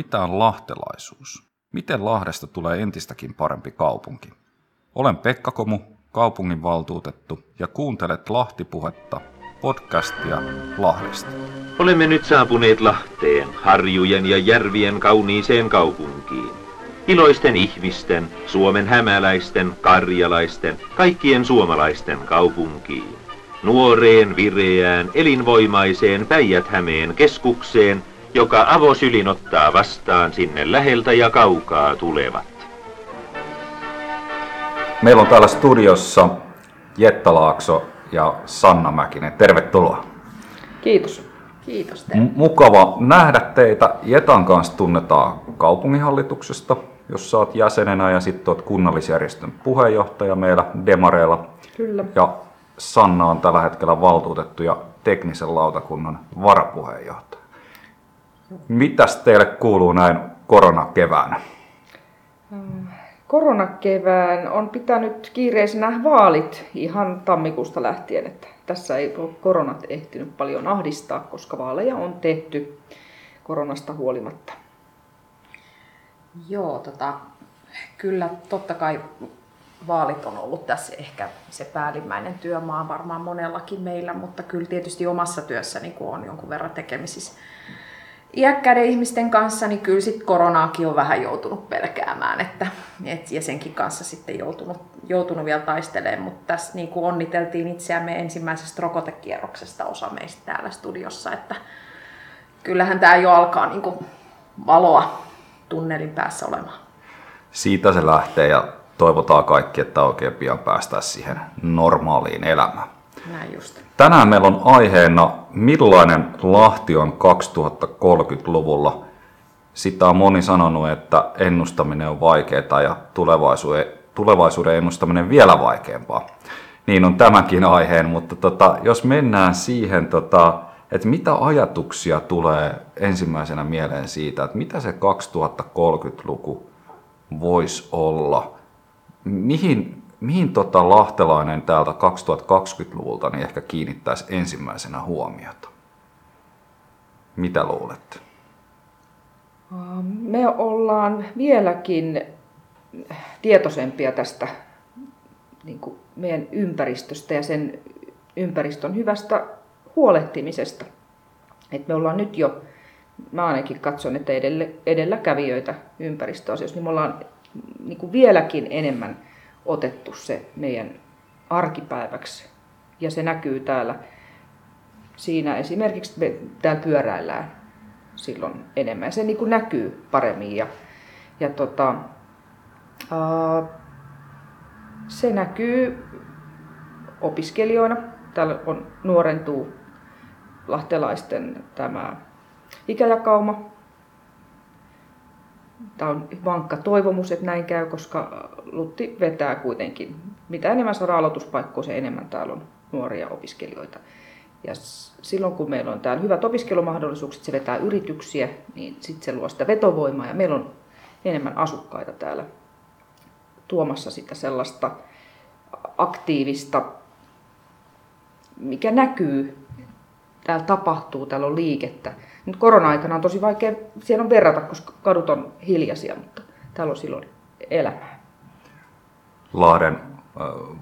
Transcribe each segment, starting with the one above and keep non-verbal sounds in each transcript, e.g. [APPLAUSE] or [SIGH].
mitä on lahtelaisuus? Miten Lahdesta tulee entistäkin parempi kaupunki? Olen Pekka Komu, kaupunginvaltuutettu, ja kuuntelet Lahtipuhetta, podcastia Lahdesta. Olemme nyt saapuneet Lahteen, harjujen ja järvien kauniiseen kaupunkiin. Iloisten ihmisten, Suomen hämäläisten, karjalaisten, kaikkien suomalaisten kaupunkiin. Nuoreen, vireään, elinvoimaiseen Päijät-Hämeen keskukseen, joka avosylin ottaa vastaan sinne läheltä ja kaukaa tulevat. Meillä on täällä studiossa Jetta Laakso ja Sanna Mäkinen. Tervetuloa. Kiitos. Kiitos teille. M- mukava nähdä teitä. Jetan kanssa tunnetaan kaupunginhallituksesta, jossa olet jäsenenä ja sitten olet kunnallisjärjestön puheenjohtaja meillä Demareilla. Kyllä. Ja Sanna on tällä hetkellä valtuutettu ja teknisen lautakunnan varapuheenjohtaja. Mitäs teille kuuluu näin koronakeväänä? Koronakevään on pitänyt kiireisenä vaalit ihan tammikuusta lähtien, että tässä ei ole koronat ehtinyt paljon ahdistaa, koska vaaleja on tehty koronasta huolimatta. Joo, tota, kyllä totta kai vaalit on ollut tässä ehkä se päällimmäinen työmaa varmaan monellakin meillä, mutta kyllä tietysti omassa työssäni, kun on jonkun verran tekemisissä iäkkäiden ihmisten kanssa, niin kyllä sitten koronaakin on vähän joutunut pelkäämään, että, et, ja senkin kanssa sitten joutunut, joutunut vielä taistelemaan, mutta tässä niin kuin onniteltiin itseämme ensimmäisestä rokotekierroksesta osa meistä täällä studiossa, että kyllähän tämä jo alkaa niin kuin valoa tunnelin päässä olemaan. Siitä se lähtee ja toivotaan kaikki, että oikein pian päästään siihen normaaliin elämään. Näin just. Tänään meillä on aiheena, millainen Lahti on 2030-luvulla. Sitä on moni sanonut, että ennustaminen on vaikeaa ja tulevaisuuden, tulevaisuuden ennustaminen vielä vaikeampaa. Niin on tämänkin aiheen, mutta tota, jos mennään siihen, tota, että mitä ajatuksia tulee ensimmäisenä mieleen siitä, että mitä se 2030-luku voisi olla, mihin, mihin tota lahtelainen täältä 2020-luvulta niin ehkä kiinnittäisi ensimmäisenä huomiota? Mitä luulette? Me ollaan vieläkin tietoisempia tästä niin kuin meidän ympäristöstä ja sen ympäristön hyvästä huolehtimisesta. Et me ollaan nyt jo, mä ainakin katson, että edelle, edelläkävijöitä ympäristöasioissa, niin me ollaan niin kuin vieläkin enemmän otettu se meidän arkipäiväksi. Ja se näkyy täällä siinä esimerkiksi me täällä pyöräillään silloin enemmän. Se niin kuin näkyy paremmin. Ja, ja tota, ää, se näkyy opiskelijoina. Täällä on nuorentuu lahtelaisten tämä ikäjakauma. Tämä on vankka toivomus, että näin käy, koska Lutti vetää kuitenkin. Mitä enemmän saadaan aloituspaikkoja, se enemmän täällä on nuoria opiskelijoita. Ja silloin kun meillä on täällä hyvät opiskelumahdollisuukset, se vetää yrityksiä, niin sitten se luo sitä vetovoimaa ja meillä on enemmän asukkaita täällä tuomassa sitä sellaista aktiivista, mikä näkyy, täällä tapahtuu, täällä on liikettä. Nyt korona-aikana on tosi vaikea, siellä on verrata, koska kadut on hiljaisia, mutta täällä on silloin elämää. Lahden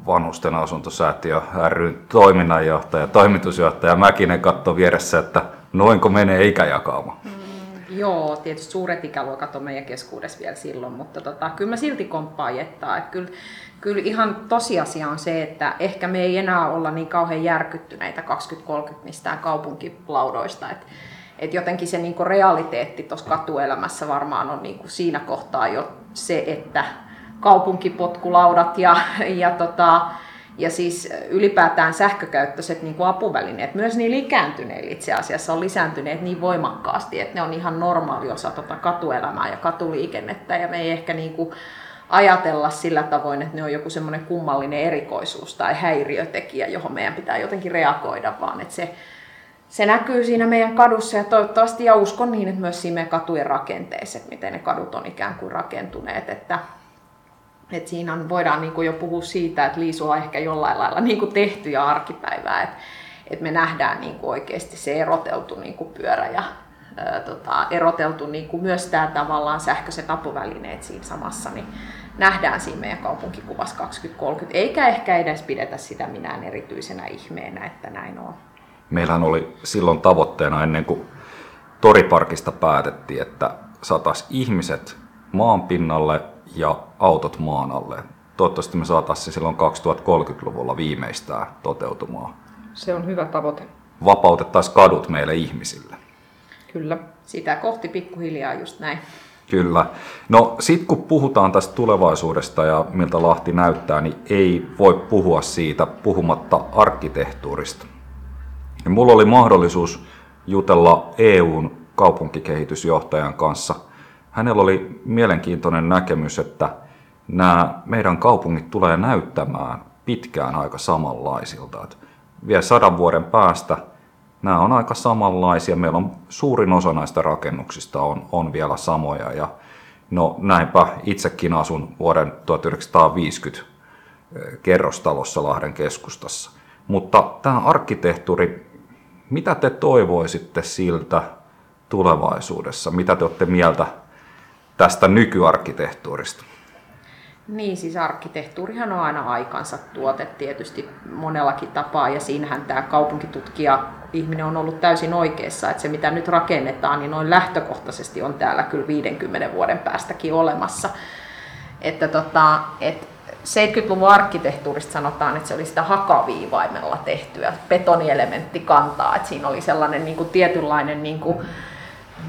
vanhusten asuntosäätiö ryn toiminnanjohtaja, toimitusjohtaja Mäkinen katsoi vieressä, että noinko menee ikäjakauma. Mm, joo, tietysti suuret ikäluokat on meidän keskuudessa vielä silloin, mutta tota, kyllä mä silti komppaan jettaa. Että kyllä, kyllä ihan tosiasia on se, että ehkä me ei enää olla niin kauhean järkyttyneitä 2030 mistään kaupunkilaudoista. Että et jotenkin se niinku realiteetti tuossa katuelämässä varmaan on niinku siinä kohtaa jo se, että kaupunkipotkulaudat ja, ja, tota, ja siis ylipäätään sähkökäyttöiset niin kuin apuvälineet, myös niin ikääntyneillä itse asiassa on lisääntyneet niin voimakkaasti, että ne on ihan normaali osa tota katuelämää ja katuliikennettä. Ja me ei ehkä niin kuin ajatella sillä tavoin, että ne on joku semmoinen kummallinen erikoisuus tai häiriötekijä, johon meidän pitää jotenkin reagoida, vaan että se, se näkyy siinä meidän kadussa. Ja toivottavasti ja uskon niin, että myös siinä meidän katujen rakenteessa, että miten ne kadut on ikään kuin rakentuneet, että et siinä on, voidaan niin kuin jo puhua siitä, että liisu on ehkä jollain lailla niin kuin tehty ja arkipäivää, että et me nähdään niin kuin oikeasti se eroteltu niin kuin pyörä- ja ää, tota, eroteltu niin kuin myös tämä tavallaan sähköiset apuvälineet siinä samassa, niin nähdään siinä meidän kaupunkikuvassa 2030, eikä ehkä edes pidetä sitä minään erityisenä ihmeenä, että näin on. Meillähän oli silloin tavoitteena ennen kuin Toriparkista päätettiin, että saataisiin ihmiset maan pinnalle ja autot maan alle. Toivottavasti me saataisiin se silloin 2030-luvulla viimeistään toteutumaan. Se on hyvä tavoite, Vapautettaisiin kadut meille ihmisille. kyllä. Sitä kohti pikkuhiljaa just näin. Kyllä. No sit kun puhutaan tästä tulevaisuudesta ja miltä Lahti näyttää, niin ei voi puhua siitä puhumatta arkkitehtuurista. Ja mulla oli mahdollisuus jutella EUn kaupunkikehitysjohtajan kanssa. Hänellä oli mielenkiintoinen näkemys, että nämä meidän kaupungit tulee näyttämään pitkään aika samanlaisilta. Et vielä sadan vuoden päästä nämä on aika samanlaisia. Meillä on suurin osa näistä rakennuksista on, on vielä samoja. Ja no näinpä itsekin asun vuoden 1950 kerrostalossa Lahden keskustassa. Mutta tämä arkkitehtuuri, mitä te toivoisitte siltä tulevaisuudessa? Mitä te olette mieltä tästä nykyarkkitehtuurista? Niin, siis arkkitehtuurihan on aina aikansa tuote tietysti monellakin tapaa, ja siinähän tämä kaupunkitutkija ihminen on ollut täysin oikeassa, että se mitä nyt rakennetaan, niin noin lähtökohtaisesti on täällä kyllä 50 vuoden päästäkin olemassa. Että tota, et 70-luvun arkkitehtuurista sanotaan, että se oli sitä hakaviivaimella tehtyä betonielementti kantaa, että siinä oli sellainen niin kuin tietynlainen niin kuin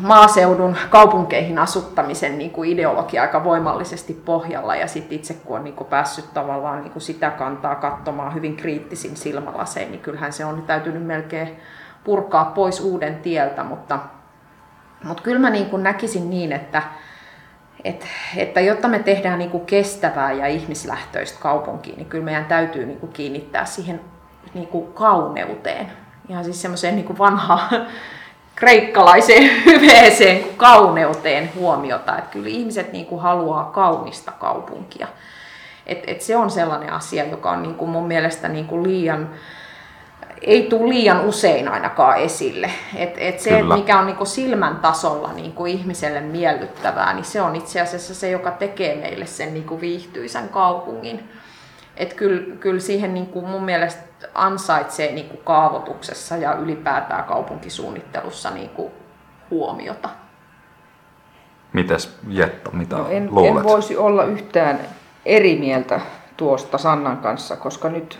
maaseudun kaupunkeihin asuttamisen niin kuin ideologia aika voimallisesti pohjalla ja sitten itse kun on niin kuin päässyt tavallaan niin kuin sitä kantaa katsomaan hyvin kriittisin silmälasein, niin kyllähän se on täytynyt melkein purkaa pois uuden tieltä, mutta, mutta kyllä mä niin kuin näkisin niin, että, että, että jotta me tehdään niin kuin kestävää ja ihmislähtöistä kaupunkia, niin kyllä meidän täytyy niin kuin kiinnittää siihen niin kuin kauneuteen. Ihan siis semmoiseen niin vanhaan kreikkalaiseen [LAUGHS] hyveeseen kauneuteen huomiota. Että kyllä ihmiset niin kuin haluaa kaunista kaupunkia. Et, et se on sellainen asia, joka on niin kuin mun mielestä niin kuin liian, ei tule liian usein ainakaan esille. Et, et se, Kyllä. että mikä on niin kuin silmän tasolla niin kuin ihmiselle miellyttävää, niin se on itse asiassa se, joka tekee meille sen niin kuin viihtyisän kaupungin. Et kyllä, kyllä siihen niin kuin mun mielestä ansaitsee niin kuin kaavoituksessa ja ylipäätään kaupunkisuunnittelussa niin kuin huomiota. Mites Jetta, mitä No en, luulet? en voisi olla yhtään eri mieltä tuosta Sannan kanssa, koska nyt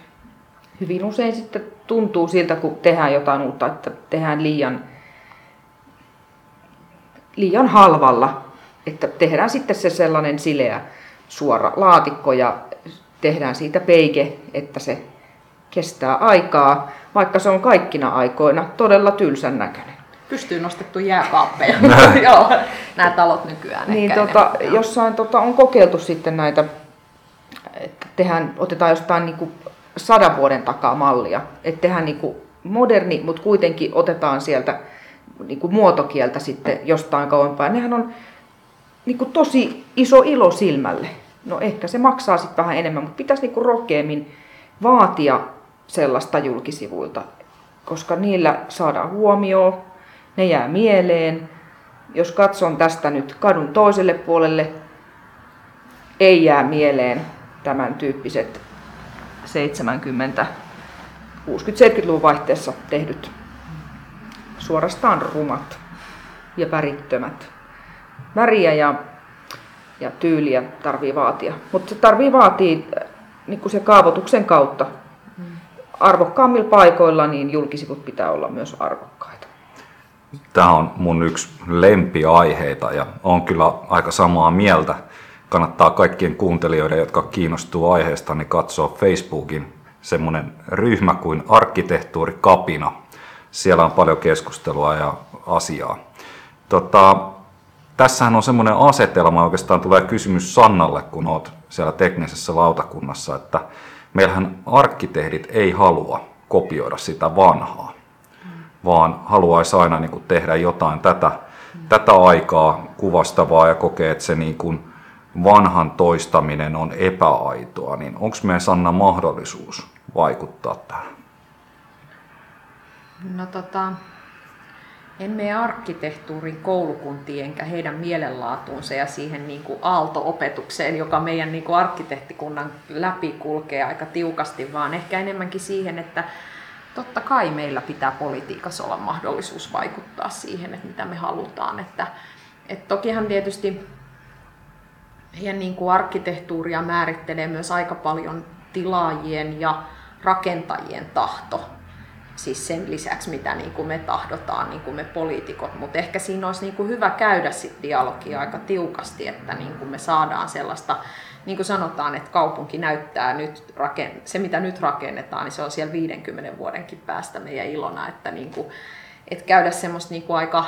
hyvin usein sitten tuntuu siltä, kun tehdään jotain uutta, että tehdään liian, liian halvalla. Että tehdään sitten se sellainen sileä suora laatikko ja tehdään siitä peike, että se kestää aikaa, vaikka se on kaikkina aikoina todella tylsän näköinen. Pystyy nostettu jääkaappeja. [LAUGHS] [LAUGHS] Joo, nämä talot nykyään. Niin ehkä tota, enemmän, jossain tota, on kokeiltu sitten näitä, että tehdään, otetaan jostain niin kuin sadan vuoden takaa mallia. Että tehdään niin kuin moderni, mutta kuitenkin otetaan sieltä niin kuin muotokieltä sitten jostain kauempaa. Nehän on niin kuin tosi iso ilo silmälle. No ehkä se maksaa sitten vähän enemmän, mutta pitäisi niin kuin rohkeammin vaatia sellaista julkisivuilta, koska niillä saadaan huomioon, ne jää mieleen. Jos katson tästä nyt kadun toiselle puolelle, ei jää mieleen tämän tyyppiset 70, 60-70-luvun vaihteessa tehdyt suorastaan rumat ja värittömät. Väriä ja, ja tyyliä tarvii vaatia, mutta se tarvii vaatia äh, niin se kaavoituksen kautta. Arvokkaammilla paikoilla niin julkisivut pitää olla myös arvokkaita. Tämä on mun yksi lempiaiheita ja on kyllä aika samaa mieltä. Kannattaa kaikkien kuuntelijoiden, jotka kiinnostuu aiheesta, niin katsoa Facebookin semmoinen ryhmä kuin Arkkitehtuuri Kapina. Siellä on paljon keskustelua ja asiaa. Tota, tässähän on semmoinen asetelma, oikeastaan tulee kysymys Sannalle, kun olet siellä teknisessä lautakunnassa, että meillähän arkkitehdit ei halua kopioida sitä vanhaa vaan haluaisi aina niin kuin tehdä jotain tätä, tätä aikaa kuvastavaa ja kokee, että se niin kuin vanhan toistaminen on epäaitoa, niin onko meidän Sanna mahdollisuus vaikuttaa tähän? No tota, en mene arkkitehtuurin koulukuntiin enkä heidän mielenlaatuunsa ja siihen niin kuin aalto-opetukseen, joka meidän niin kuin arkkitehtikunnan läpi kulkee aika tiukasti, vaan ehkä enemmänkin siihen, että totta kai meillä pitää politiikassa olla mahdollisuus vaikuttaa siihen, että mitä me halutaan. Että, että tokihan tietysti heidän niin kuin arkkitehtuuria määrittelee myös aika paljon tilaajien ja rakentajien tahto siis sen lisäksi, mitä niin kuin me tahdotaan, niin kuin me poliitikot. Mutta ehkä siinä olisi niin kuin hyvä käydä sit dialogia aika tiukasti, että niin kuin me saadaan sellaista, niin kuin sanotaan, että kaupunki näyttää nyt, se mitä nyt rakennetaan, niin se on siellä 50 vuodenkin päästä meidän ilona, että, niin kuin, että käydä semmoista niin kuin aika,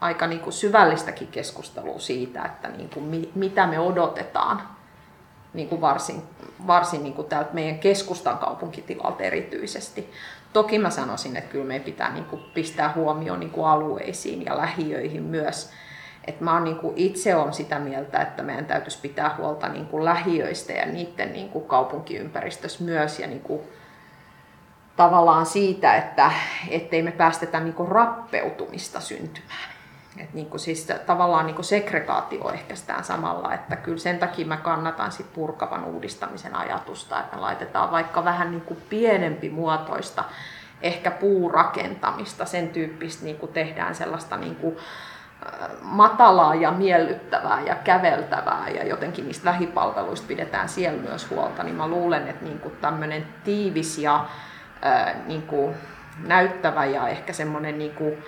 aika niin kuin syvällistäkin keskustelua siitä, että niin kuin mitä me odotetaan niin kuin varsin, varsin niin kuin täältä meidän keskustan kaupunkitilalta erityisesti. Toki mä sanoisin, että kyllä meidän pitää niin kuin pistää huomioon niin kuin alueisiin ja lähiöihin myös. Et mä oon niin kuin itse on sitä mieltä, että meidän täytyisi pitää huolta niin kuin lähiöistä ja niiden niin kuin kaupunkiympäristössä myös ja niin kuin tavallaan siitä, että ettei me päästetä niin kuin rappeutumista syntymään. Et niin kuin siis tavallaan niin kuin segregaatio ehkäistään samalla, että kyllä sen takia mä kannatan sit purkavan uudistamisen ajatusta, että laitetaan vaikka vähän niin kuin pienempi muotoista, ehkä puurakentamista, sen tyyppistä niin kuin tehdään sellaista niin kuin matalaa ja miellyttävää ja käveltävää ja jotenkin niistä lähipalveluista pidetään siellä myös huolta, niin mä luulen, että niin kuin tämmöinen tiivis ja niin kuin näyttävä ja ehkä semmoinen niin kuin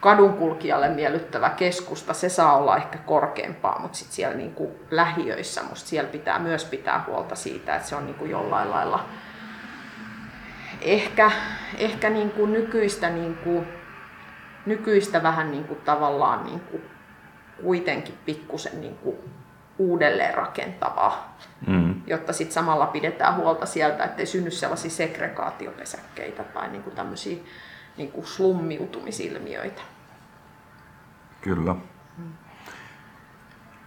kadunkulkijalle miellyttävä keskusta, se saa olla ehkä korkeampaa, mutta sitten siellä niin kuin lähiöissä musta siellä pitää myös pitää huolta siitä, että se on niin kuin jollain lailla ehkä, ehkä niin kuin nykyistä, niin kuin, nykyistä vähän niin kuin tavallaan niin kuin kuitenkin pikkusen niin kuin uudelleen rakentavaa, mm. jotta sitten samalla pidetään huolta sieltä, ettei synny sellaisia segregaatiopesäkkeitä tai niin kuin tämmöisiä niin kuin slummiutumisilmiöitä. Kyllä. Mm.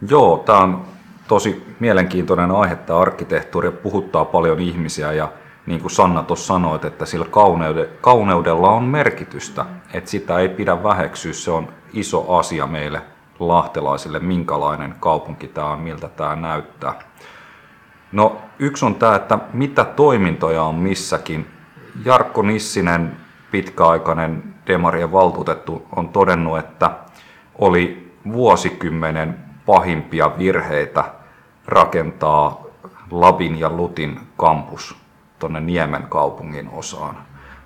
Joo, tämä on tosi mielenkiintoinen aihe, tämä arkkitehtuuri, puhuttaa paljon ihmisiä ja niin kuin Sanna tuossa sanoit, että sillä kauneudella, kauneudella on merkitystä, että sitä ei pidä väheksyä, se on iso asia meille lahtelaisille, minkälainen kaupunki tämä on, miltä tämä näyttää. No yksi on tämä, että mitä toimintoja on missäkin. Jarkko Nissinen pitkäaikainen Demarien valtuutettu on todennut, että oli vuosikymmenen pahimpia virheitä rakentaa Labin ja Lutin kampus tuonne Niemen kaupungin osaan.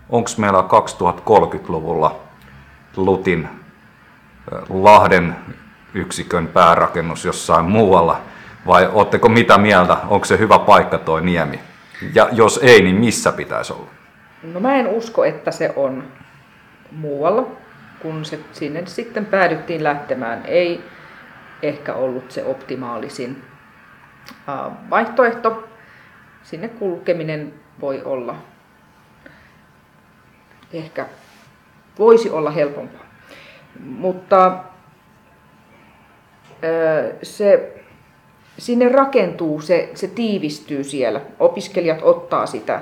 Onko meillä 2030-luvulla Lutin Lahden yksikön päärakennus jossain muualla, vai oletteko mitä mieltä, onko se hyvä paikka tuo Niemi? Ja jos ei, niin missä pitäisi olla? No mä en usko, että se on muualla, kun se sinne sitten päädyttiin lähtemään. Ei ehkä ollut se optimaalisin vaihtoehto. Sinne kulkeminen voi olla, ehkä voisi olla helpompaa. Mutta se, sinne rakentuu, se, se tiivistyy siellä. Opiskelijat ottaa sitä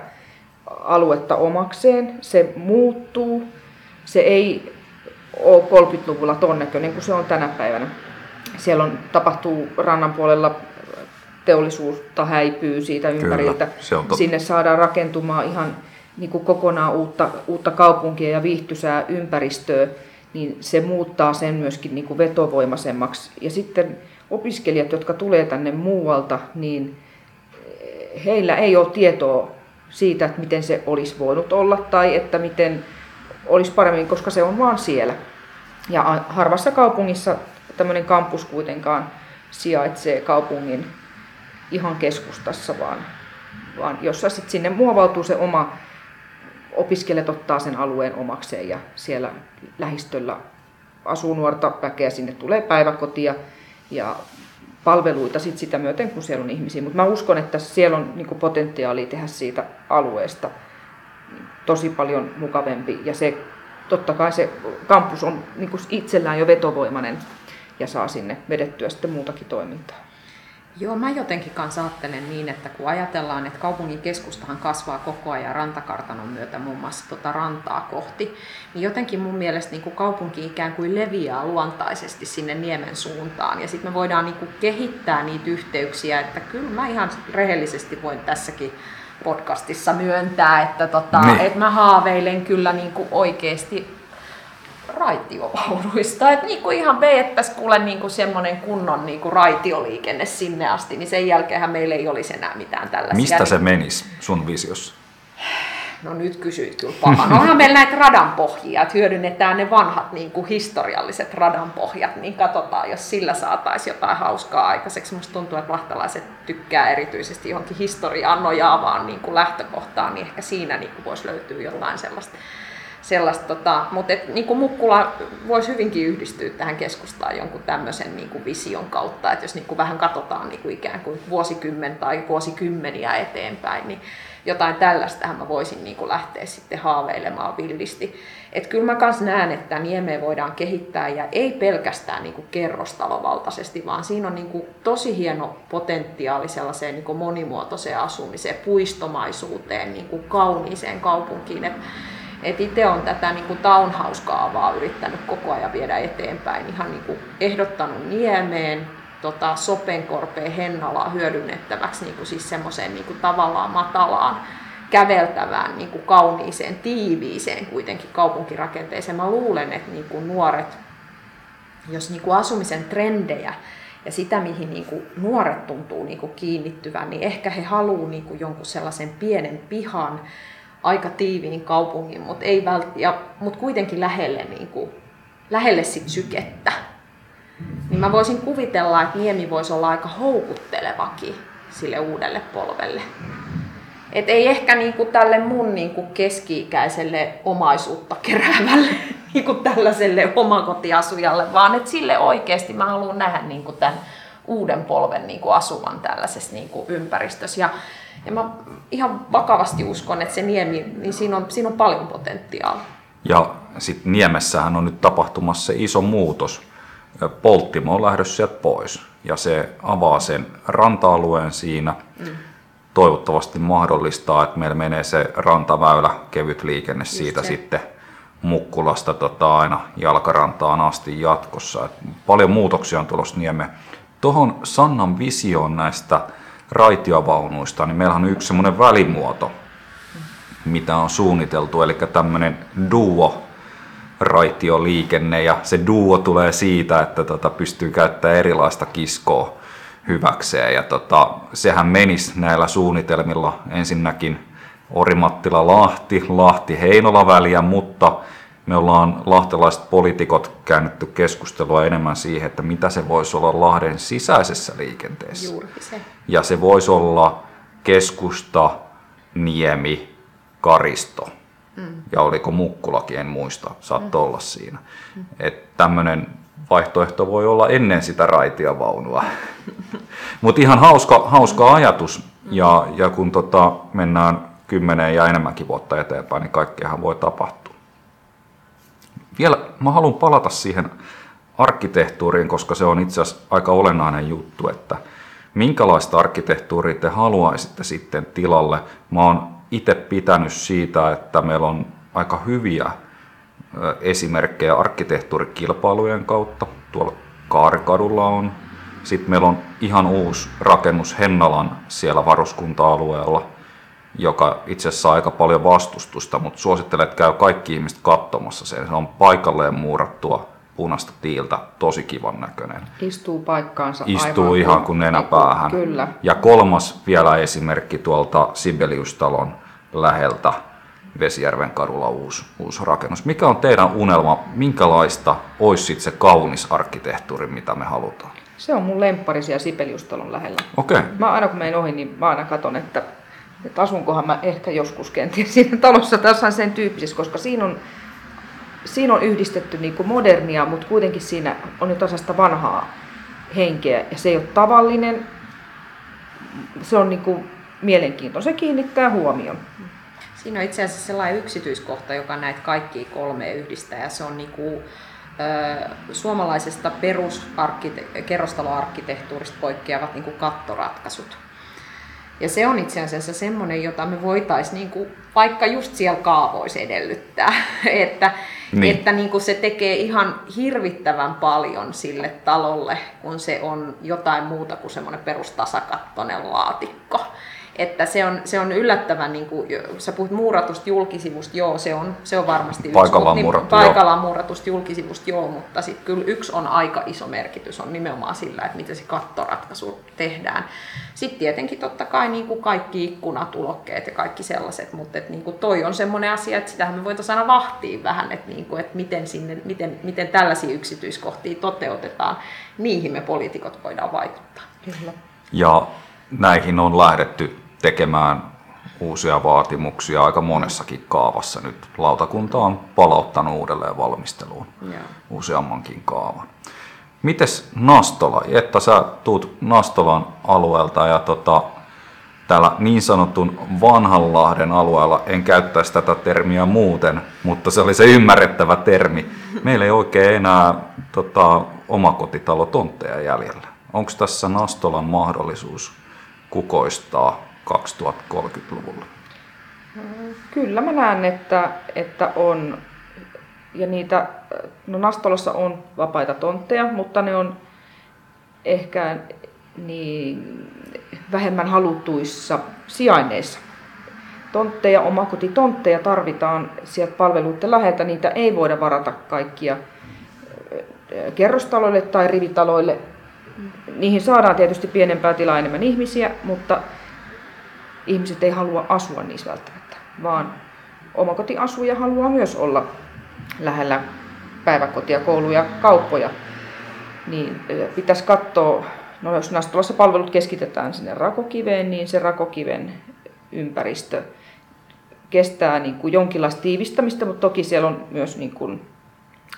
aluetta omakseen, se muuttuu, se ei ole 30-luvulla ton näköinen kuin se on tänä päivänä. Siellä on, tapahtuu rannan puolella teollisuutta häipyy siitä ympäriltä. Kyllä, Sinne saadaan rakentumaan ihan niin kuin kokonaan uutta, uutta kaupunkia ja viihtysää ympäristöä, niin se muuttaa sen myöskin niin kuin vetovoimaisemmaksi. Ja sitten opiskelijat, jotka tulee tänne muualta, niin heillä ei ole tietoa siitä, että miten se olisi voinut olla tai että miten olisi paremmin, koska se on vaan siellä. Ja harvassa kaupungissa tämmöinen kampus kuitenkaan sijaitsee kaupungin ihan keskustassa, vaan, vaan jossa sitten sinne muovautuu se oma, opiskelijat ottaa sen alueen omakseen ja siellä lähistöllä asuu nuorta väkeä, sinne tulee päiväkotia ja palveluita sit sitä myöten, kun siellä on ihmisiä. Mutta mä uskon, että siellä on niin potentiaalia tehdä siitä alueesta tosi paljon mukavempi. Ja se, totta kai se kampus on niin itsellään jo vetovoimainen ja saa sinne vedettyä sitten muutakin toimintaa. Joo, mä jotenkin kanssa ajattelen niin, että kun ajatellaan, että kaupungin keskustahan kasvaa koko ajan rantakartanon myötä muun muassa tota rantaa kohti, niin jotenkin mun mielestä niin kuin kaupunki ikään kuin leviää luontaisesti sinne niemen suuntaan. Ja sitten me voidaan niin kuin kehittää niitä yhteyksiä, että kyllä mä ihan rehellisesti voin tässäkin podcastissa myöntää, että, tota, Niin. että mä haaveilen kyllä niin kuin oikeasti raitiovaunuista. Että niin kuin ihan veettäisiin kuule niin kuin semmoinen kunnon niin kuin raitioliikenne sinne asti, niin sen jälkeenhän meillä ei olisi enää mitään tällaisia. Mistä se menisi sun visiossa? No nyt kysyit kyllä pahan. Onhan meillä näitä radan pohjia, että hyödynnetään ne vanhat niin kuin historialliset radan pohjat, niin katsotaan, jos sillä saataisiin jotain hauskaa aikaiseksi. Musta tuntuu, että lahtelaiset tykkää erityisesti johonkin historiaan nojaavaan niin kuin lähtökohtaan, niin ehkä siinä niin kuin voisi löytyä jotain sellaista. Sellaista tota, mutta et, niin kuin Mukkula voisi hyvinkin yhdistyä tähän keskustaan jonkun tämmöisen niin kuin vision kautta, että jos niin kuin vähän katsotaan niin kuin ikään kuin vuosikymmen tai vuosikymmeniä eteenpäin, niin jotain tällaistähän mä voisin niin kuin lähteä sitten haaveilemaan villisti. Että kyllä mä kans näen, että Niemeä voidaan kehittää ja ei pelkästään niin kuin kerrostalovaltaisesti, vaan siinä on niin kuin tosi hieno potentiaali sellaiseen niin kuin monimuotoiseen asumiseen, puistomaisuuteen, niin kuin kauniiseen kaupunkiin. Et, et itse on tätä niin kuin townhouse-kaavaa yrittänyt koko ajan viedä eteenpäin, ihan niin kuin ehdottanut Niemeen, tota, Sopenkorpeen Hennalaa hyödynnettäväksi niin kuin siis semmoiseen niin kuin tavallaan matalaan käveltävään, niin kuin kauniiseen, tiiviiseen kuitenkin kaupunkirakenteeseen. Mä luulen, että niin kuin nuoret, jos niin kuin asumisen trendejä ja sitä, mihin niin kuin nuoret tuntuu niin kuin kiinnittyvän, niin ehkä he haluaa niin jonkun sellaisen pienen pihan, aika tiiviin kaupungin, mutta ei vält- ja, mut kuitenkin lähelle, niin kuin, lähelle sit sykettä. Niin mä voisin kuvitella, että Niemi voisi olla aika houkuttelevakin sille uudelle polvelle. Et ei ehkä niinku tälle mun niinku keski-ikäiselle omaisuutta keräävälle [LAUGHS] niinku tällaiselle omakotiasujalle, vaan että sille oikeasti mä haluan nähdä niinku tämän uuden polven niinku asuvan tällaisessa niinku ympäristössä. Ja, ja mä ihan vakavasti uskon, että se Niemi, niin siinä on, siinä on paljon potentiaalia. Ja sitten Niemessähän on nyt tapahtumassa se iso muutos. Polttimo on lähdössä sieltä pois ja se avaa sen ranta-alueen siinä. Mm. Toivottavasti mahdollistaa, että meillä menee se rantaväylä, kevyt liikenne siitä se. sitten Mukkulasta tota, aina jalkarantaan asti jatkossa. Et paljon muutoksia on tulossa Niemeen. Tuohon Sannan visioon näistä raitiovaunuista, niin meillähän on yksi semmoinen välimuoto, mitä on suunniteltu, eli tämmöinen duo raitioliikenne ja se duo tulee siitä, että tota, pystyy käyttämään erilaista kiskoa hyväkseen ja tota, sehän menisi näillä suunnitelmilla ensinnäkin Orimattila-Lahti, Lahti-Heinola väliä, mutta me ollaan lahtelaiset poliitikot käännytty keskustelua enemmän siihen, että mitä se voisi olla Lahden sisäisessä liikenteessä. Juurikin se. Ja se voisi olla keskusta, Niemi, Karisto. Mm. Ja oliko Mukkulakin, en muista, saattoi mm. olla siinä. Mm. Että tämmöinen vaihtoehto voi olla ennen sitä raitiavaunua. [LAUGHS] Mutta ihan hauska, hauska ajatus. Ja, ja kun tota, mennään kymmeneen ja enemmänkin vuotta eteenpäin, niin kaikkeahan voi tapahtua. Vielä mä haluan palata siihen arkkitehtuuriin, koska se on itse asiassa aika olennainen juttu, että minkälaista arkkitehtuuria te haluaisitte sitten tilalle. Mä oon itse pitänyt siitä, että meillä on aika hyviä esimerkkejä arkkitehtuurikilpailujen kautta. Tuolla Kaarikadulla on. Sitten meillä on ihan uusi rakennus Hennalan siellä varuskunta-alueella, joka itse asiassa saa aika paljon vastustusta, mutta suosittelen, että käy kaikki ihmiset katsomassa sen. Se on paikalleen muurattua punaista tiiltä, tosi kivan näköinen. Istuu paikkaansa Istuu aivan ihan kuin nenäpäähän. Kyllä. Ja kolmas vielä esimerkki tuolta Sibeliustalon läheltä Vesijärven kadulla uusi, uusi rakennus. Mikä on teidän unelma? Minkälaista olisi se kaunis arkkitehtuuri, mitä me halutaan? Se on mun lemppari siellä Sipeliustalon lähellä. Okei. Okay. Mä aina kun menen ohi, niin mä aina katson, että, että asunkohan mä ehkä joskus kenties siinä talossa jossain sen tyyppisessä, koska siinä on, siinä on yhdistetty niin kuin modernia, mutta kuitenkin siinä on jotain sellaista vanhaa henkeä ja se ei ole tavallinen. Se on niin kuin mielenkiintoinen, se kiinnittää huomion. Siinä on itse asiassa sellainen yksityiskohta, joka näitä kaikkia kolme yhdistää ja se on niinku suomalaisesta peruskerrostaloarkkitehtuurista poikkeavat niin kuin kattoratkaisut. Ja se on itse asiassa semmoinen, jota me voitaisiin niin vaikka just siellä kaavoissa edellyttää, [LAUGHS] että, niin. että niin kuin se tekee ihan hirvittävän paljon sille talolle, kun se on jotain muuta kuin semmoinen perustasakattoinen laatikko. Että se on, se on yllättävän, niin kuin, sä puhut muuratusta julkisivusta, joo, se on, se on varmasti paikallaan, yksi, muurattu, niin, paikallaan muuratusta julkisivusta, joo, mutta sitten kyllä yksi on aika iso merkitys, on nimenomaan sillä, että miten se kattoratkaisu tehdään. Sitten tietenkin totta kai niin kuin kaikki ikkunat, ulokkeet ja kaikki sellaiset, mutta et, niin kuin toi on semmoinen asia, että sitähän me voitaisiin aina vahtia vähän, että, niin kuin, että miten, sinne, miten, miten tällaisia yksityiskohtia toteutetaan. Niihin me poliitikot voidaan vaikuttaa. Kyllä. Ja näihin on lähdetty tekemään uusia vaatimuksia aika monessakin kaavassa nyt. Lautakunta on palauttanut uudelleen valmisteluun Joo. useammankin kaavan. Mites Nastola? Että sä tuut Nastolan alueelta ja tota, täällä niin sanotun Vanhanlahden alueella, en käyttäisi tätä termiä muuten, mutta se oli se ymmärrettävä termi. Meillä ei oikein enää tota, omakotitalotontteja jäljellä. Onko tässä Nastolan mahdollisuus kukoistaa 2030-luvulla? Kyllä mä näen, että, että on. Ja niitä, no Nastolassa on vapaita tontteja, mutta ne on ehkä niin vähemmän haluttuissa sijainneissa. Tontteja, omakotitontteja tarvitaan sieltä palveluiden läheltä. Niitä ei voida varata kaikkia kerrostaloille tai rivitaloille. Niihin saadaan tietysti pienempää tilaa enemmän ihmisiä, mutta ihmiset ei halua asua niissä välttämättä, vaan omakotiasuja haluaa myös olla lähellä päiväkotia, kouluja, kauppoja. Niin pitäisi katsoa, no jos Nastolassa palvelut keskitetään sinne rakokiveen, niin se rakokiven ympäristö kestää niin kuin jonkinlaista tiivistämistä, mutta toki siellä on myös niin kuin,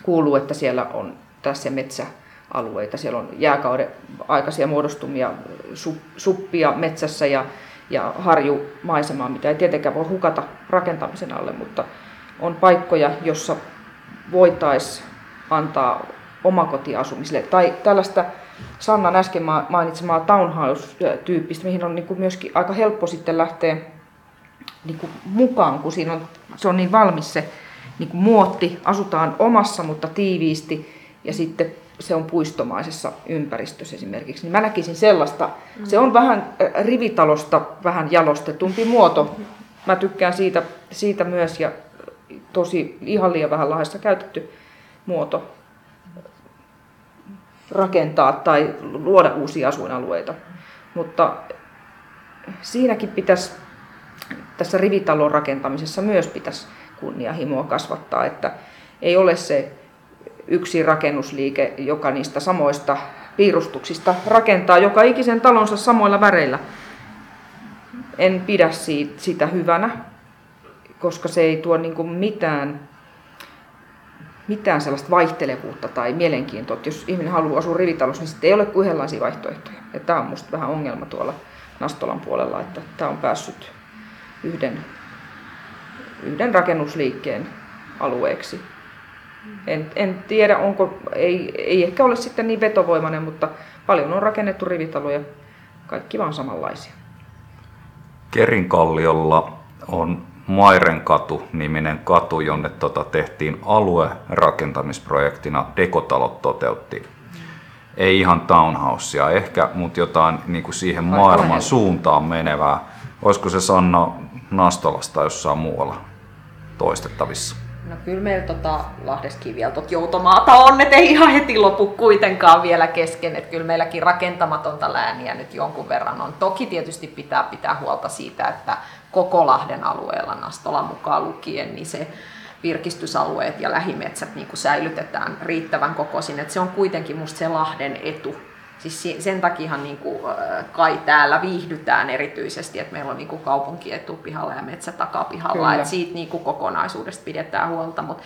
kuuluu, että siellä on tässä metsäalueita. Siellä on jääkauden aikaisia muodostumia, suppia metsässä ja ja harjumaisemaa, mitä ei tietenkään voi hukata rakentamisen alle, mutta on paikkoja, jossa voitaisiin antaa omakotiasumiselle. Tai tällaista Sannan äsken mainitsemaa townhouse-tyyppistä, mihin on niin kuin myöskin aika helppo sitten lähteä niin kuin mukaan, kun siinä on, se on niin valmis se niin kuin muotti, asutaan omassa, mutta tiiviisti, ja sitten se on puistomaisessa ympäristössä esimerkiksi, niin mä näkisin sellaista. Se on vähän rivitalosta vähän jalostetumpi muoto. Mä tykkään siitä, siitä myös ja tosi ihan liian vähän lahdessa käytetty muoto rakentaa tai luoda uusia asuinalueita. Mutta siinäkin pitäisi, tässä rivitalon rakentamisessa myös pitäisi kunnianhimoa kasvattaa, että ei ole se yksi rakennusliike, joka niistä samoista piirustuksista rakentaa joka ikisen talonsa samoilla väreillä. En pidä siitä, sitä hyvänä, koska se ei tuo niin mitään, mitään sellaista vaihtelevuutta tai mielenkiintoa. Että jos ihminen haluaa asua rivitalossa, niin sitten ei ole kuin yhdenlaisia vaihtoehtoja. Ja tämä on minusta vähän ongelma tuolla Nastolan puolella, että tämä on päässyt yhden, yhden rakennusliikkeen alueeksi. En, en tiedä, onko, ei, ei ehkä ole sitten niin vetovoimainen, mutta paljon on rakennettu rivitaloja, kaikki vaan samanlaisia. Kerinkalliolla on Mairenkatu-niminen katu, jonne tota tehtiin aluerakentamisprojektina, Dekotalot toteutti. Ei ihan townhousea ehkä, mutta jotain niin kuin siihen Aika maailman lähellä. suuntaan menevää. Olisiko se Sanna Nastolasta jossain muualla toistettavissa? No kyllä meillä tota Lahdeskin vielä tot joutomaata on, että ei ihan heti lopu kuitenkaan vielä kesken, että kyllä meilläkin rakentamatonta lääniä nyt jonkun verran on. Toki tietysti pitää pitää huolta siitä, että koko Lahden alueella Nastola mukaan lukien, niin se virkistysalueet ja lähimetsät niin kuin säilytetään riittävän kokoisin. Että se on kuitenkin musta se Lahden etu, Siis sen takia niin kuin, kai täällä viihdytään erityisesti, että meillä on niin kuin kaupunki etupihalla ja metsä takapihalla, että siitä niin kuin kokonaisuudesta pidetään huolta. Mutta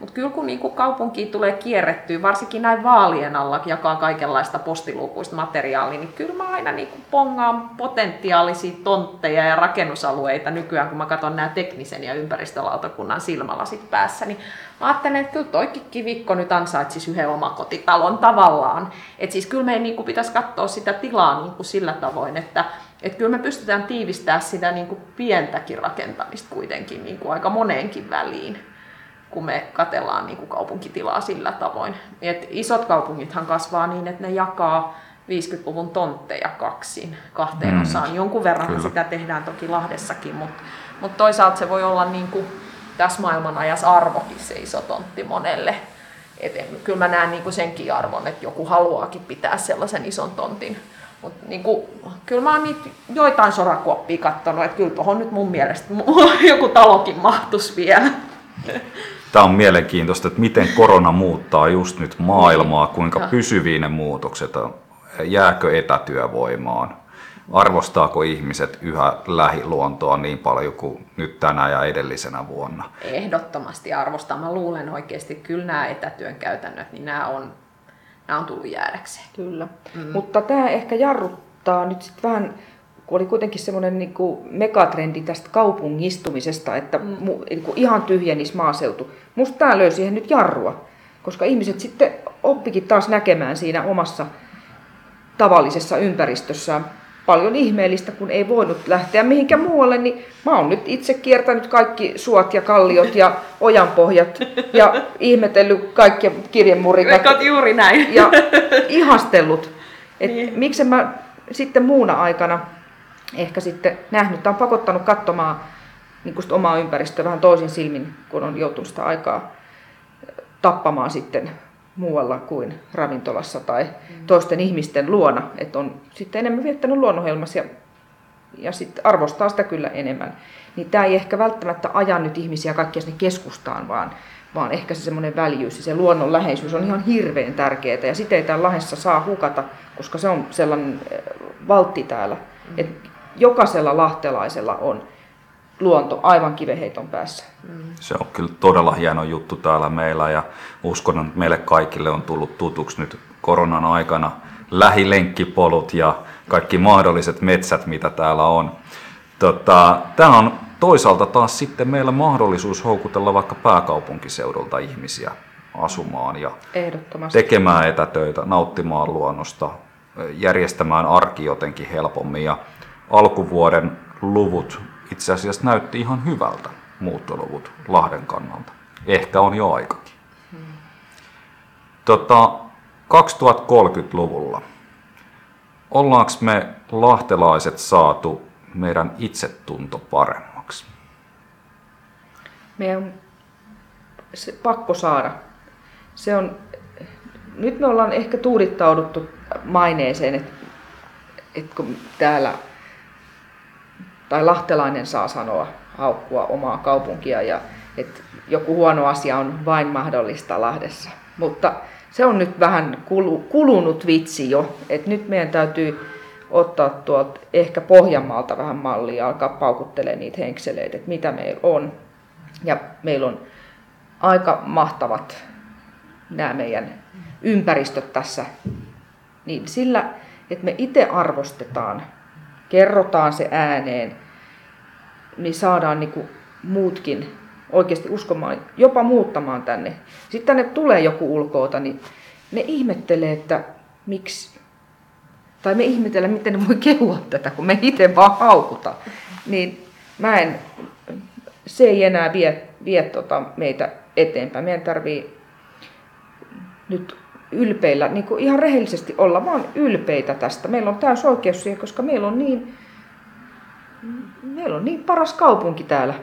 Mutta kyllä kun niinku kaupunkiin tulee kierrettyä, varsinkin näin vaalien alla jakaa kaikenlaista postiluukuista materiaalia, niin kyllä mä aina niinku pongaan potentiaalisia tontteja ja rakennusalueita nykyään, kun mä katson nämä teknisen ja ympäristölautakunnan silmälasit päässä, niin mä ajattelen, että kyllä toikin kivikko nyt ansaitsisi yhden omakotitalon tavallaan. Että siis kyllä meidän niinku pitäisi katsoa sitä tilaa niinku sillä tavoin, että et kyllä me pystytään tiivistämään sitä niinku pientäkin rakentamista kuitenkin niinku aika moneenkin väliin kun me katellaan niin kuin kaupunkitilaa sillä tavoin. Et isot kaupungithan kasvaa niin, että ne jakaa 50-luvun tontteja kaksin, kahteen mm. osaan. Jonkun verran Kyllä. sitä tehdään toki Lahdessakin, mutta mut toisaalta se voi olla niin kuin tässä maailman ajassa arvokin se iso tontti monelle. Et kyllä mä näen niin kuin senkin arvon, että joku haluaakin pitää sellaisen ison tontin. Mutta niin kuin, kyllä mä oon niitä joitain sorakuoppia katsonut, että kyllä tuohon nyt mun mielestä [LAUGHS] joku talokin mahtuisi vielä. Tämä on mielenkiintoista, että miten korona muuttaa just nyt maailmaa, kuinka pysyviä ne muutokset on. Jääkö etätyövoimaan? Arvostaako ihmiset yhä lähiluontoa niin paljon kuin nyt tänä ja edellisenä vuonna? Ehdottomasti arvostaa. Mä luulen oikeasti, että kyllä nämä etätyön käytännöt, niin nämä on, nämä on tullut jäädäkseen. Kyllä. Mm. Mutta tämä ehkä jarruttaa nyt sitten vähän kun oli kuitenkin semmoinen niin megatrendi tästä kaupungistumisesta, että mm. niin kuin ihan tyhjenis maaseutu. Musta tämä löysi siihen nyt jarrua, koska ihmiset sitten oppikin taas näkemään siinä omassa tavallisessa ympäristössään paljon ihmeellistä, kun ei voinut lähteä mihinkään muualle, niin mä oon nyt itse kiertänyt kaikki suot ja kalliot ja ojanpohjat ja [LAUGHS] ihmetellyt kaikkia kirjemurikat. juuri näin. Ja ihastellut. että niin. miksi mä sitten muuna aikana ehkä sitten nähnyt tai on pakottanut katsomaan niin kuin omaa ympäristöä vähän toisin silmin, kun on joutunut sitä aikaa tappamaan sitten muualla kuin ravintolassa tai mm. toisten ihmisten luona. Että on sitten enemmän viettänyt luonnohelmassa ja, ja sitten arvostaa sitä kyllä enemmän. Niin tämä ei ehkä välttämättä aja nyt ihmisiä kaikkia sinne keskustaan, vaan, vaan ehkä se semmoinen väljyys ja se luonnon läheisyys on ihan hirveän tärkeää. Ja sitä ei täällä Lahdessa saa hukata, koska se on sellainen valtti täällä. Mm. Et jokaisella lahtelaisella on luonto aivan kiveheiton päässä. Se on kyllä todella hieno juttu täällä meillä ja uskon, että meille kaikille on tullut tutuksi nyt koronan aikana lähilenkkipolut ja kaikki mahdolliset metsät, mitä täällä on. Tota, tämä on toisaalta taas sitten meillä mahdollisuus houkutella vaikka pääkaupunkiseudulta ihmisiä asumaan ja tekemään etätöitä, nauttimaan luonnosta, järjestämään arki jotenkin helpommin. Ja alkuvuoden luvut itse asiassa näytti ihan hyvältä, muuttoluvut Lahden kannalta. Ehkä on jo aikakin. Tota, 2030-luvulla ollaanko me lahtelaiset saatu meidän itsetunto paremmaksi? Meidän on se pakko saada. Se on, nyt me ollaan ehkä tuudittauduttu maineeseen, että, että kun täällä tai lahtelainen saa sanoa, haukkua omaa kaupunkia ja että joku huono asia on vain mahdollista Lahdessa. Mutta se on nyt vähän kulunut vitsi jo, että nyt meidän täytyy ottaa tuolta ehkä Pohjanmaalta vähän mallia ja alkaa paukuttelemaan niitä henkseleitä, että mitä meillä on. Ja meillä on aika mahtavat nämä meidän ympäristöt tässä. Niin sillä, että me itse arvostetaan, kerrotaan se ääneen, niin saadaan niin kuin muutkin oikeasti uskomaan, jopa muuttamaan tänne. Sitten tänne tulee joku ulkoota, niin ne ihmettelee, että miksi, tai me ihmetellään, miten ne voi kehua tätä, kun me itse vaan haukuta. Niin mä en, se ei enää vie, vie tota meitä eteenpäin. Meidän tarvii nyt ylpeillä, niin kuin ihan rehellisesti olla vaan ylpeitä tästä. Meillä on täys oikeus siihen, koska meillä on niin meillä on niin paras kaupunki täällä.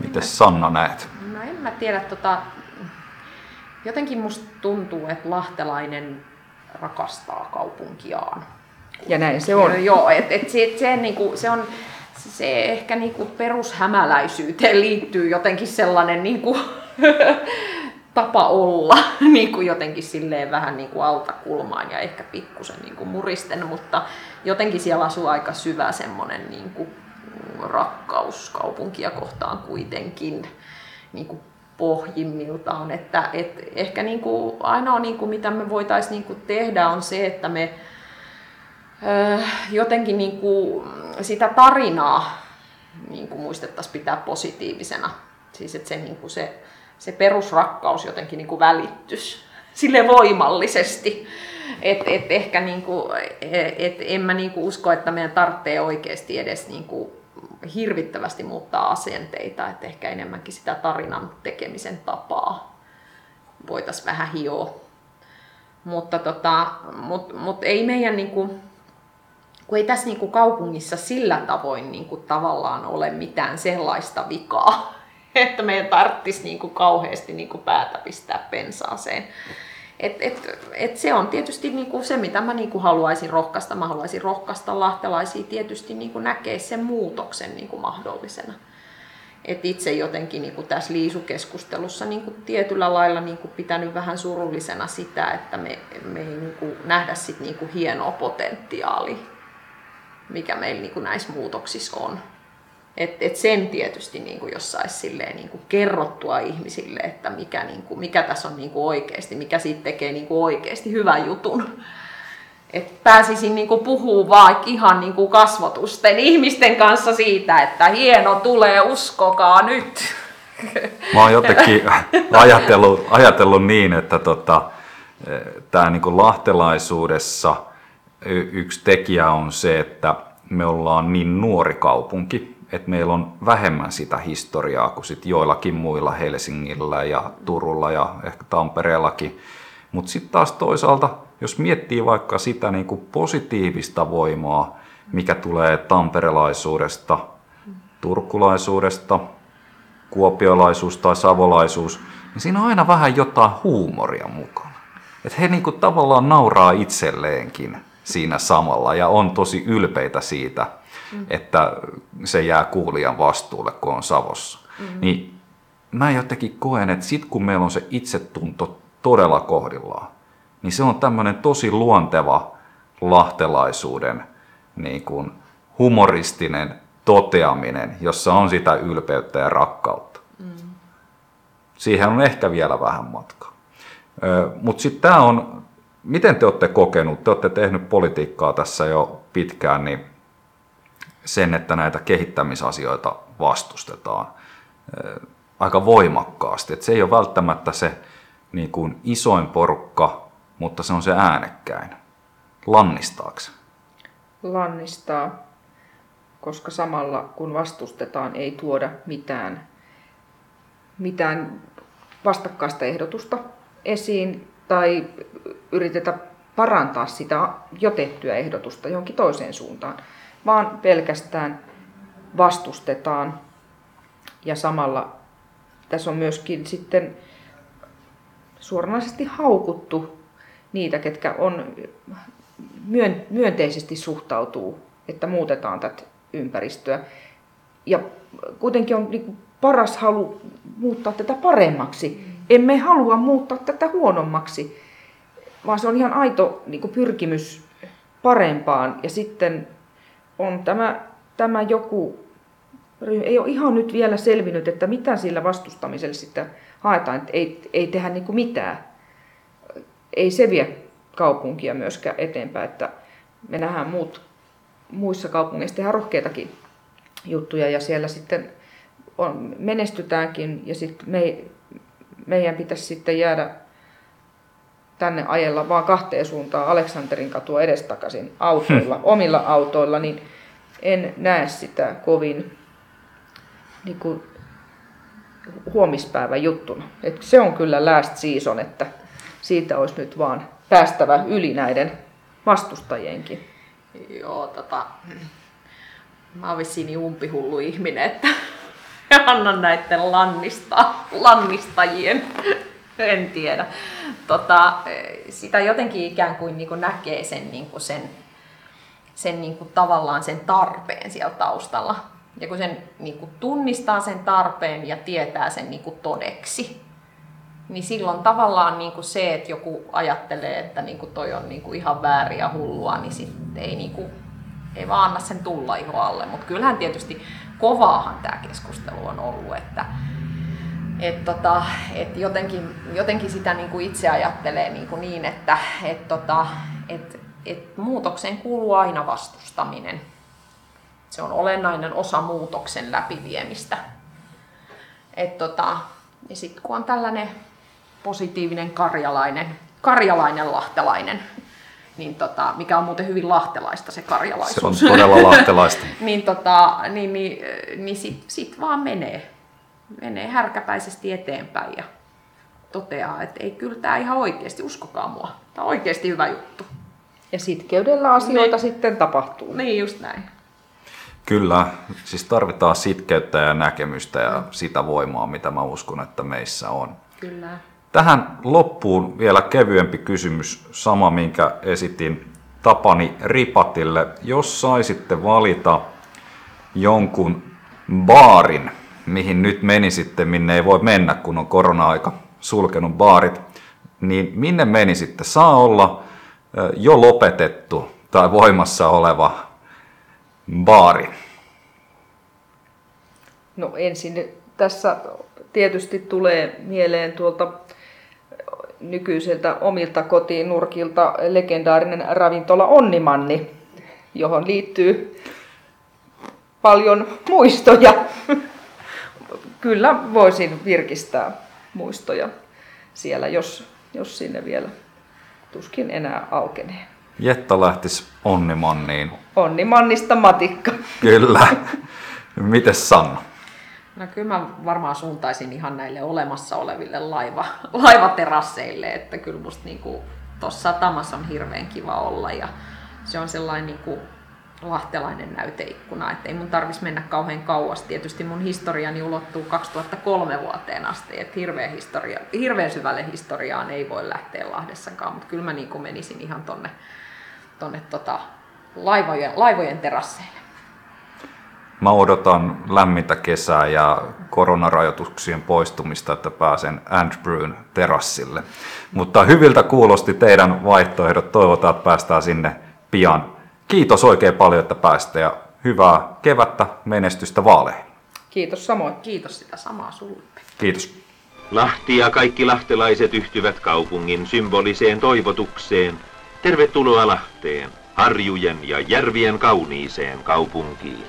Miten Sanna näet? No en mä tiedä, tota, jotenkin musta tuntuu, että lahtelainen rakastaa kaupunkiaan. Ja näin se on. Joo, et, et se, se, niinku, se on se ehkä niinku perushämäläisyyteen liittyy jotenkin sellainen niinku, [LAUGHS] tapa olla [LAUGHS] niin kuin jotenkin silleen vähän niin kuin alta kulmaan ja ehkä pikkusen niin kuin muristen, mutta jotenkin siellä asuu aika syvä semmoinen niin kuin rakkaus kaupunkia kohtaan kuitenkin. Niin kuin pohjimmiltaan. Että, et ehkä niin kuin, ainoa niin kuin, mitä me voitaisiin niin kuin tehdä on se, että me ö, jotenkin niin kuin, sitä tarinaa niin kuin muistettaisiin pitää positiivisena. Siis että se, niin kuin se, se perusrakkaus jotenkin niin kuin välittyisi sille voimallisesti. Et, et ehkä niinku, et en mä niinku usko, että meidän tarvitsee oikeasti edes niinku hirvittävästi muuttaa asenteita, että ehkä enemmänkin sitä tarinan tekemisen tapaa voitaisiin vähän hioa. Mutta tota, mut, mut ei meidän niinku, kun ei tässä niinku kaupungissa sillä tavoin niinku tavallaan ole mitään sellaista vikaa, että meidän tarvitsisi niinku kauheasti niinku päätä pistää pensaaseen. Et, et, et se on tietysti niinku se, mitä mä niinku haluaisin rohkaista. Mä haluaisin rohkaista lahtelaisia tietysti niinku näkee sen muutoksen niinku mahdollisena. Et itse jotenkin niinku tässä liisukeskustelussa niinku tietyllä lailla niinku pitänyt vähän surullisena sitä, että me, me ei niinku nähdä sit niinku hienoa potentiaalia, mikä meillä niinku näissä muutoksissa on. Et, et sen tietysti niin kuin jos saisi silleen niin kuin kerrottua ihmisille, että mikä, niin kuin, mikä tässä on niin kuin oikeasti, mikä siitä tekee niin kuin oikeasti hyvän jutun. Et pääsisin niin kuin puhua vaikka ihan niin kuin kasvotusten ihmisten kanssa siitä, että hieno tulee, uskokaa nyt. Mä oon jotenkin [LAUGHS] ajatellut, ajatellut niin, että tota, tämä niin lahtelaisuudessa yksi tekijä on se, että me ollaan niin nuori kaupunki, että meillä on vähemmän sitä historiaa kuin sit joillakin muilla Helsingillä ja Turulla ja ehkä Tampereellakin. Mutta sitten taas toisaalta, jos miettii vaikka sitä niin kuin positiivista voimaa, mikä tulee tamperelaisuudesta, turkulaisuudesta, kuopiolaisuus tai savolaisuus, niin siinä on aina vähän jotain huumoria mukana. Että he niin kuin tavallaan nauraa itselleenkin siinä samalla ja on tosi ylpeitä siitä – mm. että se jää kuulijan vastuulle, kun on Savossa. Mm. Niin mä jotenkin koen, että sit kun meillä on se itsetunto todella kohdillaan, niin se on tämmöinen tosi luonteva lahtelaisuuden niin kuin humoristinen toteaminen, jossa on sitä ylpeyttä ja rakkautta. Mm. Siihen on ehkä vielä vähän matkaa. Mutta sitten tämä on, miten te olette kokenut, te olette tehnyt politiikkaa tässä jo pitkään, niin sen, että näitä kehittämisasioita vastustetaan aika voimakkaasti. Että se ei ole välttämättä se niin kuin isoin porukka, mutta se on se äänekkäin. Lannistaako Lannistaa, koska samalla kun vastustetaan ei tuoda mitään, mitään vastakkaista ehdotusta esiin tai yritetä parantaa sitä jo tehtyä ehdotusta johonkin toiseen suuntaan vaan pelkästään vastustetaan. Ja samalla tässä on myöskin sitten suoranaisesti haukuttu niitä, ketkä on myönteisesti suhtautuu, että muutetaan tätä ympäristöä. Ja kuitenkin on niin paras halu muuttaa tätä paremmaksi. Emme halua muuttaa tätä huonommaksi, vaan se on ihan aito niin pyrkimys parempaan. Ja sitten on tämä, tämä joku, ei ole ihan nyt vielä selvinnyt, että mitä sillä vastustamisella sitten haetaan, että ei, ei tehdä niin kuin mitään. Ei se vie kaupunkia myöskään eteenpäin, että me nähdään muut, muissa kaupungeissa tehdään rohkeitakin juttuja ja siellä sitten on, menestytäänkin ja sitten me, meidän pitäisi sitten jäädä tänne ajella vaan kahteen suuntaan Aleksanterin katua edestakaisin autoilla, omilla autoilla, niin en näe sitä kovin niin kuin, huomispäivän juttuna. Et se on kyllä last season, että siitä olisi nyt vaan päästävä yli näiden vastustajienkin. Joo, tota, mä oon vissiin niin umpihullu ihminen, että [LAUGHS] annan näiden lannista, lannistajien [LAUGHS] en tiedä. Tota, sitä jotenkin ikään kuin, niin kuin näkee sen, niin kuin sen, sen niin kuin tavallaan sen tarpeen siellä taustalla. Ja kun sen niin kuin tunnistaa sen tarpeen ja tietää sen niin kuin todeksi, niin silloin tavallaan niin kuin se, että joku ajattelee, että niin kuin toi on niin kuin ihan väärin ja hullua, niin sitten ei, niin kuin, ei vaan anna sen tulla iho alle. Mutta kyllähän tietysti kovaahan tämä keskustelu on ollut, että et tota, et jotenkin, jotenkin sitä niin kuin itse ajattelee niin, kuin niin että et tota, et, et muutokseen kuuluu aina vastustaminen. Se on olennainen osa muutoksen läpiviemistä. Et tota, ja sitten kun on tällainen positiivinen karjalainen, karjalainen lahtelainen, niin tota, mikä on muuten hyvin lahtelaista se karjalaisuus. Se on todella lahtelaista. [LAUGHS] niin tota, niin, niin, niin sit, sit vaan menee. Menee härkäpäisesti eteenpäin ja toteaa, että ei kyllä tämä ihan oikeasti, uskokaa mua. Tämä on oikeasti hyvä juttu. Ja sitkeydellä asioita Niin. sitten tapahtuu. Niin just näin. Kyllä, siis tarvitaan sitkeyttä ja näkemystä ja sitä voimaa, mitä mä uskon, että meissä on. Kyllä. Tähän loppuun vielä kevyempi kysymys, sama minkä esitin Tapani Ripatille. Jos saisitte valita jonkun baarin, mihin nyt menisitte, minne ei voi mennä, kun on korona-aika sulkenut baarit, niin minne menisitte? Saa olla jo lopetettu tai voimassa oleva baari. No ensin tässä tietysti tulee mieleen tuolta nykyiseltä omilta kotiin nurkilta legendaarinen ravintola Onnimanni, johon liittyy paljon muistoja. Kyllä voisin virkistää muistoja siellä, jos, jos sinne vielä tuskin enää aukenee. Jetta lähtisi Onnimanniin. Onnimannista matikka. Kyllä. Mites Sanna? No kyllä mä varmaan suuntaisin ihan näille olemassa oleville laiva, laivaterasseille, että kyllä musta niinku tuossa satamassa on hirveän kiva olla ja se on sellainen niinku lahtelainen näyteikkuna, että ei mun tarvis mennä kauhean kauas. Tietysti mun historiani ulottuu 2003 vuoteen asti, että hirveän, historia, hirveän syvälle historiaan ei voi lähteä Lahdessakaan, mutta kyllä mä niinku menisin ihan tonne, tonne tota laivojen, laivojen terasseille. Mä odotan lämmintä kesää ja koronarajoituksien poistumista, että pääsen Andrewn terassille. Mutta hyviltä kuulosti teidän vaihtoehdot. Toivotaan, että päästään sinne pian. Kiitos oikein paljon, että pääsitte ja hyvää kevättä, menestystä vaaleihin. Kiitos samoin. Kiitos sitä samaa sulle. Kiitos. Lahti ja kaikki lahtelaiset yhtyvät kaupungin symboliseen toivotukseen. Tervetuloa Lahteen, harjujen ja järvien kauniiseen kaupunkiin.